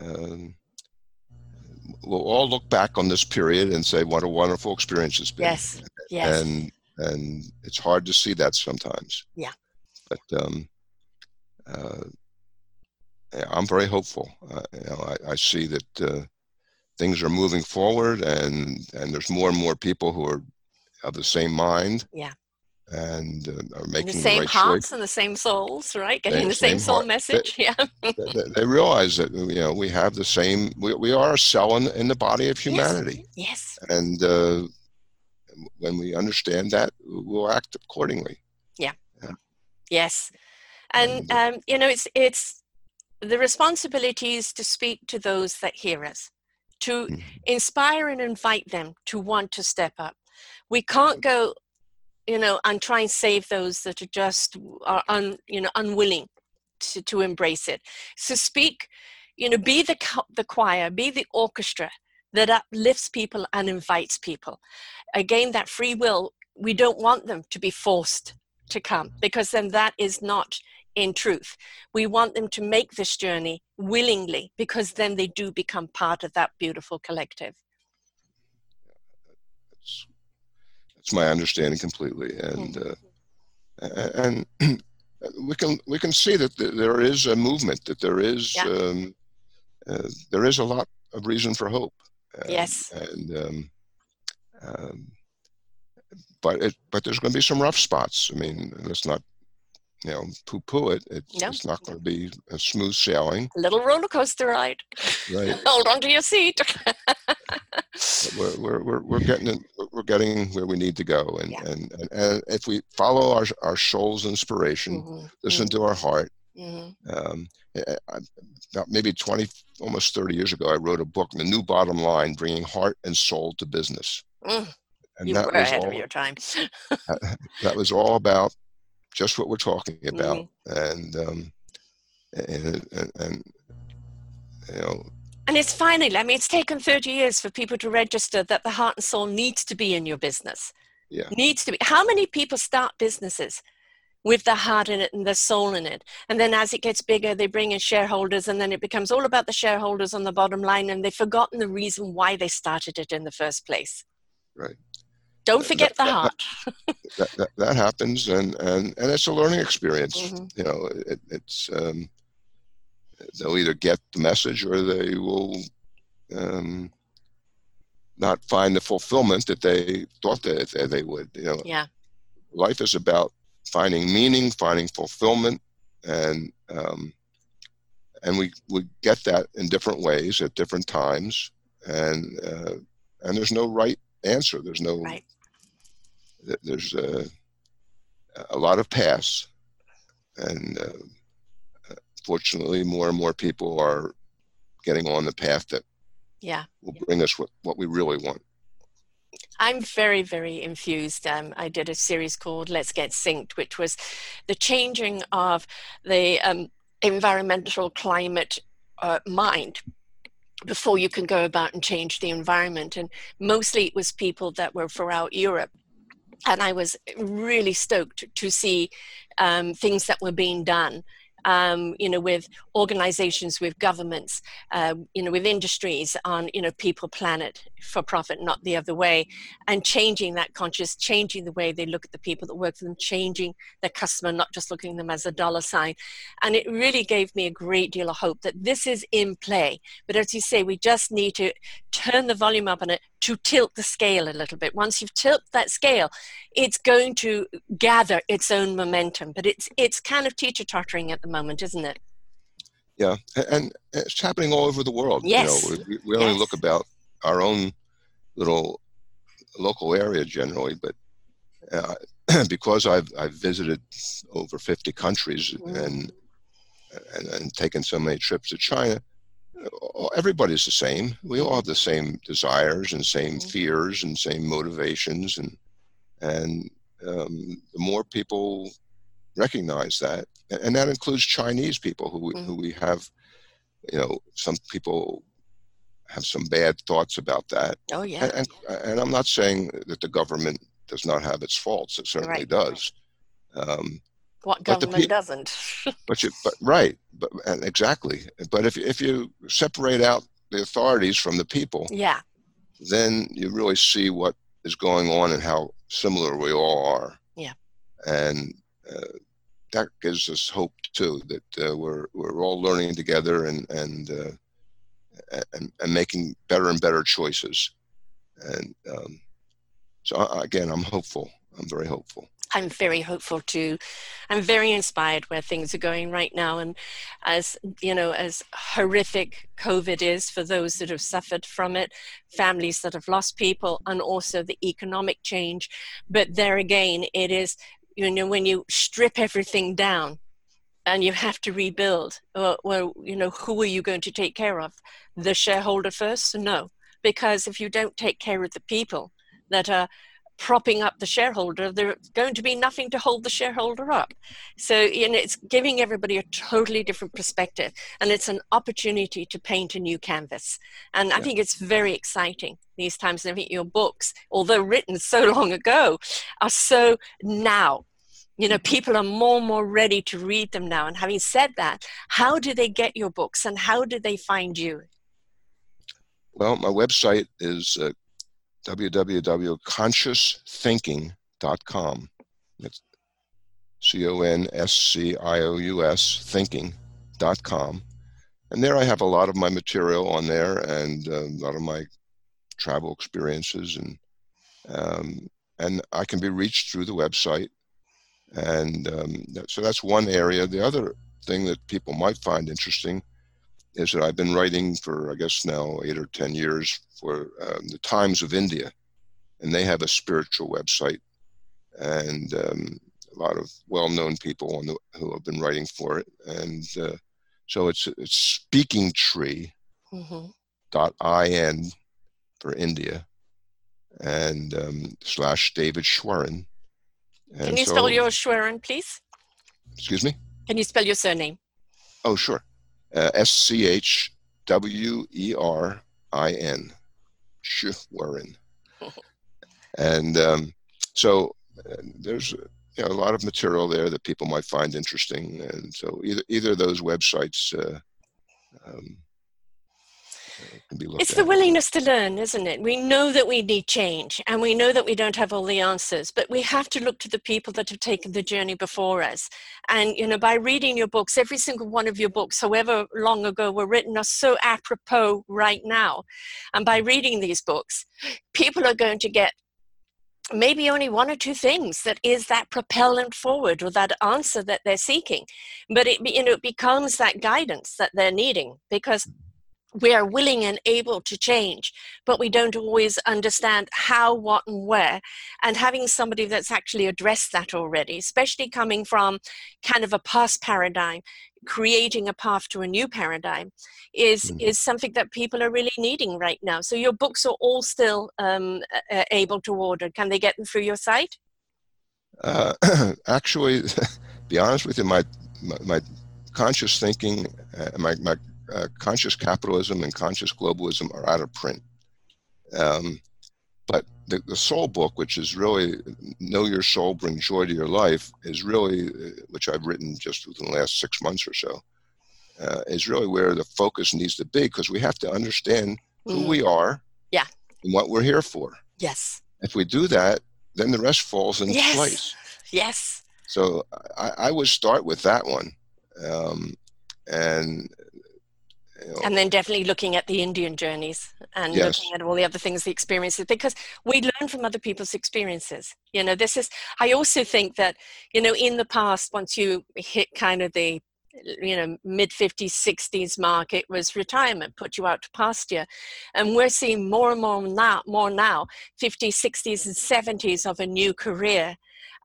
um, we'll all look back on this period and say what a wonderful experience it's been. Yes. Yes. And and it's hard to see that sometimes. Yeah. But um, uh, yeah, I'm very hopeful. Uh, you know, I, I see that uh, things are moving forward, and and there's more and more people who are of the same mind. Yeah. And uh, are making the same the right hearts choice. and the same souls, right? Getting Same- the same, same soul heart. message. yeah. they, they- they realize that you know we have the same. We, we are a cell in, in the body of humanity, Yes. and uh, when we understand that, we'll act accordingly. Yeah. Yes. And um, you know, it's it's the responsibility is to speak to those that hear us, to Mhm. inspire and invite them to want to step up. We can't go, you know, and try and save those that are just are un, you know, unwilling to, to embrace it. So speak, you know, be the the choir, be the orchestra that uplifts people and invites people. Again, that free will, we don't want them to be forced to come because then that is not in truth. We want them to make this journey willingly because then they do become part of that beautiful collective. That's, that's my understanding completely, and uh, and we can we can see that th- there is a movement, that there is Yeah. um, uh, there is a lot of reason for hope. Um, Yes. and um, um, but it but there's going to be some rough spots. I mean, let's not you know poo-poo it. It's, No. it's not going to be a smooth sailing, A little roller coaster ride. right? Hold on to your seat. We're, we're, we're, we're getting we're getting where we need to go, and Yeah. and, and and if we follow our our soul's inspiration, Mhm, listen to our heart. mhm. Um, I- maybe 20, almost 30 years ago, I wrote a book, The New Bottom Line, Bringing Heart and Soul to Business. Mm, And you that were was, ahead all, of your time. that was all about just what we're talking about. Mm-hmm. And, um, and, and, and, you know, And it's finally, I mean, it's taken 30 years for people to register that the heart and soul needs to be in your business. Yeah. Needs to be. How many people start businesses with the heart in it and the soul in it? And then as it gets bigger, they bring in shareholders, and then it becomes all about the shareholders on the bottom line, and they've forgotten the reason why they started it in the first place. Right. Don't That- forget the heart. that, that, that happens and, and, and it's a learning experience. Mhm. You know, it, it's, um, they'll either get the message or they will, um, not find the fulfillment that they thought that they, they would, you know, Yeah. life is about finding meaning, finding fulfillment, and um, and we we get that in different ways at different times, and uh, and there's no right answer. There's no Right. Th- there's a, a lot of paths, and uh, fortunately, more and more people are getting on the path that Yeah. will bring us what, what we really want. I'm very, very infused. Um, I did a series called Let's Get Synced, which was the changing of the um, environmental climate uh, mind before you can go about and change the environment. And mostly it was people that were throughout Europe. And I was really stoked to see um, things that were being done. Um, you know, with organizations, with governments, uh, you know, with industries on, you know, people, planet, for profit, not the other way, and changing that conscious, changing the way they look at the people that work for them, changing their customer, not just looking at them as a dollar sign. And it really gave me a great deal of hope that this is in play. But as you say, we just need to turn the volume up on it to tilt the scale a little bit. Once you've tilted that scale, it's going to gather its own momentum. But it's it's kind of teeter tottering at the moment, isn't it? Yeah, and it's happening all over the world. Yes. You know, we, we only Yes. look about our own little local area generally, but uh, because I've I've visited over 50 countries Mm. and, and and taken so many trips to China, everybody's the same. We all have the same desires and same Mhm. fears and same motivations, and and um, the more people recognize that, and that includes Chinese people who we, who we have, you know, some people have some bad thoughts about that, Oh yeah. and, and and I'm not saying that the government does not have its faults; it certainly Right. does. Um, what government pe- doesn't. but you, but right, but exactly. But if if you separate out the authorities from the people, yeah, then you really see what is going on and how similar we all are. Yeah, and uh, that gives us hope too that uh, we're we're all learning together and and, uh, and and making better and better choices. And um, so again, I'm hopeful. I'm very hopeful. I'm very hopeful too. I'm very inspired where things are going right now. And as you know, as horrific COVID is for those that have suffered from it, families that have lost people, and also the economic change. But there again, it is, you know, when you strip everything down and you have to rebuild, well, well you know, who are you going to take care of? The shareholder first? No. Because if you don't take care of the people that are propping up the shareholder, there's going to be nothing to hold the shareholder up. So, you know, it's giving everybody a totally different perspective and it's an opportunity to paint a new canvas. And I think it's very exciting these times. And I think your books, although written so long ago, are so now. You know, people are more and more ready to read them now. And having said that, how do they get your books and how do they find you? Well, my website is uh, www.consciousthinking.com. It's C O N S C I O U S thinking.com. And there I have a lot of my material on there and uh, a lot of my travel experiences and um, and I can be reached through the website. And um, so that's one area. The other thing that people might find interesting is that I've been writing for, I guess now eight or 10 years for um, the Times of India. And they have a spiritual website and um, a lot of well known people the, who have been writing for it. And uh, so it's, it's speaking tree mm-hmm. dot in for India and um, slash David Schwerin. And Can you so, spell your Schwerin, please? Excuse me? Can you spell your surname? Oh, sure S C H W E R I N, Schwerin. and um, so uh, there's you know, a lot of material there that people might find interesting. And so either either of those websites uh, um, it's the willingness to learn, isn't it? We know that we need change and we know that we don't have all the answers, but we have to look to the people that have taken the journey before us. And, you know, by reading your books, every single one of your books, however long ago were written, are so apropos right now. And by reading these books, people are going to get maybe only one or two things that is that propellant forward or that answer that they're seeking but it you know it becomes that guidance that they're needing because we are willing and able to change, but we don't always understand how, what, and where. And having somebody that's actually addressed that already, especially coming from kind of a past paradigm, creating a path to a new paradigm, is mm-hmm. is something that people are really needing right now. So your books are all still um, uh, able to order. Can they get them through your site? Uh, actually, be honest with you, my my, my conscious thinking, uh, my my uh, conscious capitalism and conscious globalism are out of print. Um, but the, the, soul book, which is really Know Your Soul, Bring Joy to Your Life, is really, uh, which I've written just within the last six months or so, uh, is really where the focus needs to be because we have to understand who mm. we are yeah. and what we're here for. Yes. If we do that, then the rest falls into yes. place. Yes. So I, I, would start with that one. Um, and and then definitely looking at the Indian journeys and yes. looking at all the other things, the experiences, because we learn from other people's experiences. You know, this is, I also think that, you know, in the past, once you hit kind of the, you know, mid 50s, 60s mark, it was retirement, put you out to pasture. And we're seeing more and more now, more now 50s, 60s, and 70s of a new career.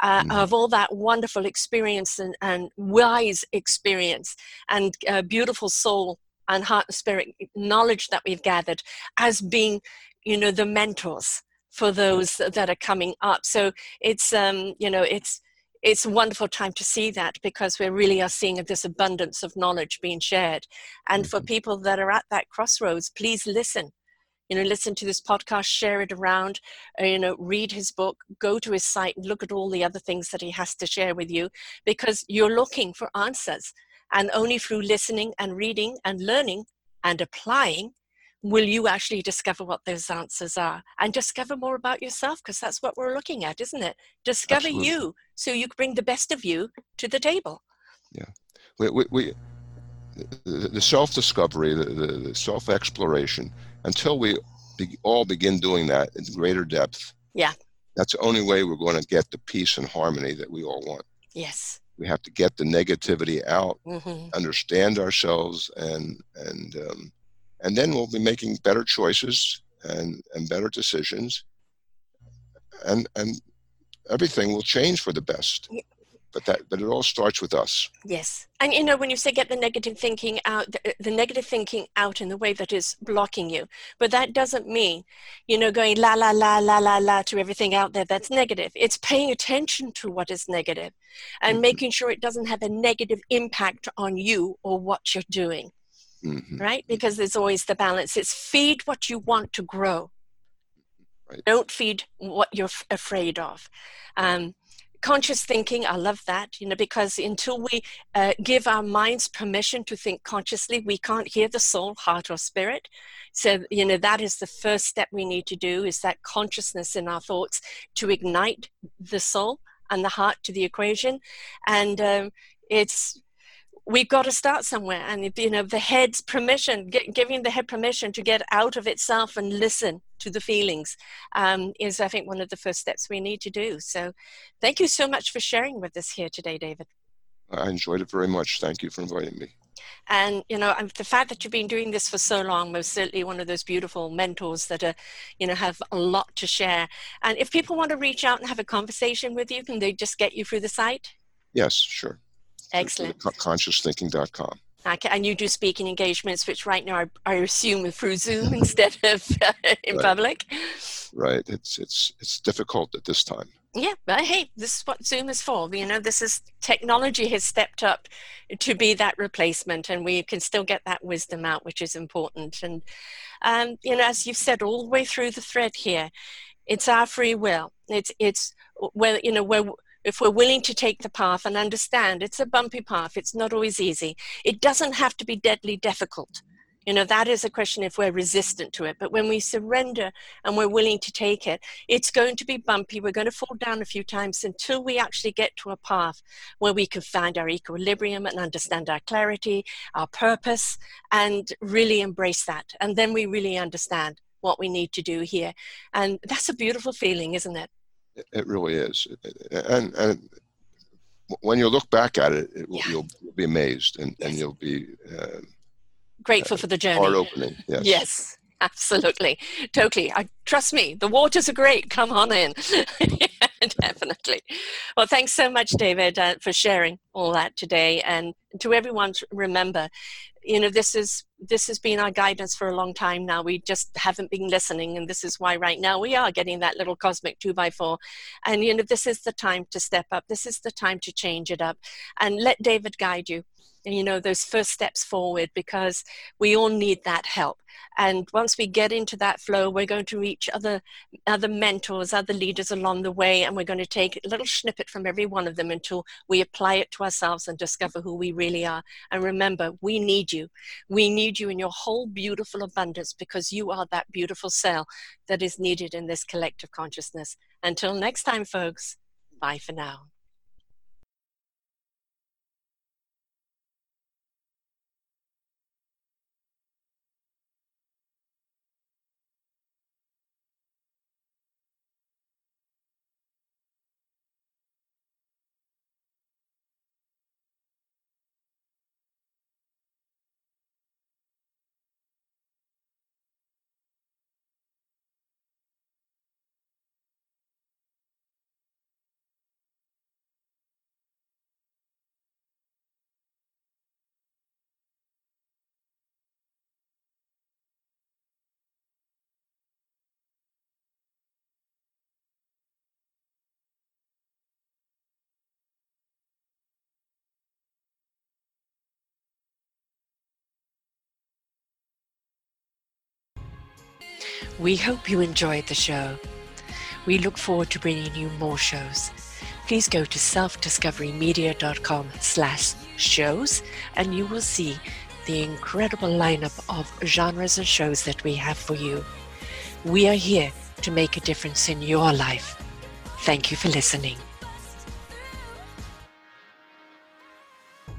Uh, mm. of all that wonderful experience and, and wise experience and uh, beautiful soul and heart and spirit knowledge that we've gathered as being you know the mentors for those that are coming up. So it's um you know it's it's a wonderful time to see that because we really are seeing this abundance of knowledge being shared. And for mm-hmm. people that are at that crossroads please listen. You know listen to this podcast share it around uh, you know read his book go to his site and look at all the other things that he has to share with you because you're looking for answers and only through listening and reading and learning and applying will you actually discover what those answers are and discover more about yourself because that's what we're looking at isn't it? Discover Absolutely. you so you bring the best of you to the table. Yeah. We, we, we the self-discovery the, the, the self-exploration until we be, all begin doing that in greater depth yeah. that's the only way we're going to get the peace and harmony that we all want. Yes we have to get the negativity out mm-hmm. understand ourselves and and um, and then we'll be making better choices and and better decisions. And and everything will change for the best but that but it all starts with us. Yes. And you know when you say get the negative thinking out the, the, negative thinking out in the way that is blocking you but that doesn't mean you know going la la la la la la to everything out there that's negative. It's paying attention to what is negative and mm-hmm. making sure it doesn't have a negative impact on you or what you're doing. Mm-hmm. right? Because there's always the balance. It's feed what you want to grow. Right. don't feed what you're f- afraid of. Um, conscious thinking i love that you know because until we uh, give our minds permission to think consciously we can't hear the soul heart or spirit. So you know that is the first step we need to do is that consciousness in our thoughts to ignite the soul and the heart to the equation. And um, it's we've got to start somewhere and you know the head's permission get, giving the head permission to get out of itself and listen to the feelings um, is i think one of the first steps we need to do. So thank you so much for sharing with us here today david. I enjoyed it very much. Thank you for inviting me. And you know the fact that you've been doing this for so long most certainly one of those beautiful mentors that are you know have a lot to share. And if people want to reach out and have a conversation with you can they just get you through the site? Yes sure Excellent. Consciousthinking.com. Okay, and you do speaking engagements, which right now I, I assume through Zoom instead of uh, in right. public. Right. It's it's it's difficult at this time. Yeah, but hey, this is what Zoom is for. You know, this is technology has stepped up to be that replacement, and we can still get that wisdom out, which is important. And um, you know, as you've said all the way through the thread here, it's our free will. It's it's where you know where if we're willing to take the path and understand it's a bumpy path, it's not always easy. It doesn't have to be deadly difficult. You know, that is a question if we're resistant to it. But when we surrender and we're willing to take it, it's going to be bumpy. We're going to fall down a few times until we actually get to a path where we can find our equilibrium and understand our clarity, our purpose, and really embrace that. And then we really understand what we need to do here. And that's a beautiful feeling, isn't it? It really is, and and when you look back at it, it yeah. you'll, you'll, be amazed, and, yes. and you'll be uh, grateful for the journey. Heart opening, yes. Yes, absolutely, totally. I trust me. The waters are great. Come on in. Definitely. Well, thanks so much, David, uh, for sharing all that today. And to everyone, remember, you know this is this has been our guidance for a long time now. We just haven't been listening and this is why right now we are getting that little cosmic two by four. And you know this is the time to step up. This is the time to change it up. And let david guide you you know those first steps forward because we all need that help. And once we get into that flow we're going to reach other other mentors other leaders along the way and we're going to take a little snippet from every one of them until we apply it to ourselves and discover who we really are. And remember we need you. We need you in your whole beautiful abundance because you are that beautiful cell that is needed in this collective consciousness. Until next time folks bye for now We hope you enjoyed the show. We look forward to bringing you more shows. Please go to selfdiscoverymedia.com slash shows and you will see the incredible lineup of genres and shows that we have for you. We are here to make a difference in your life. Thank you for listening.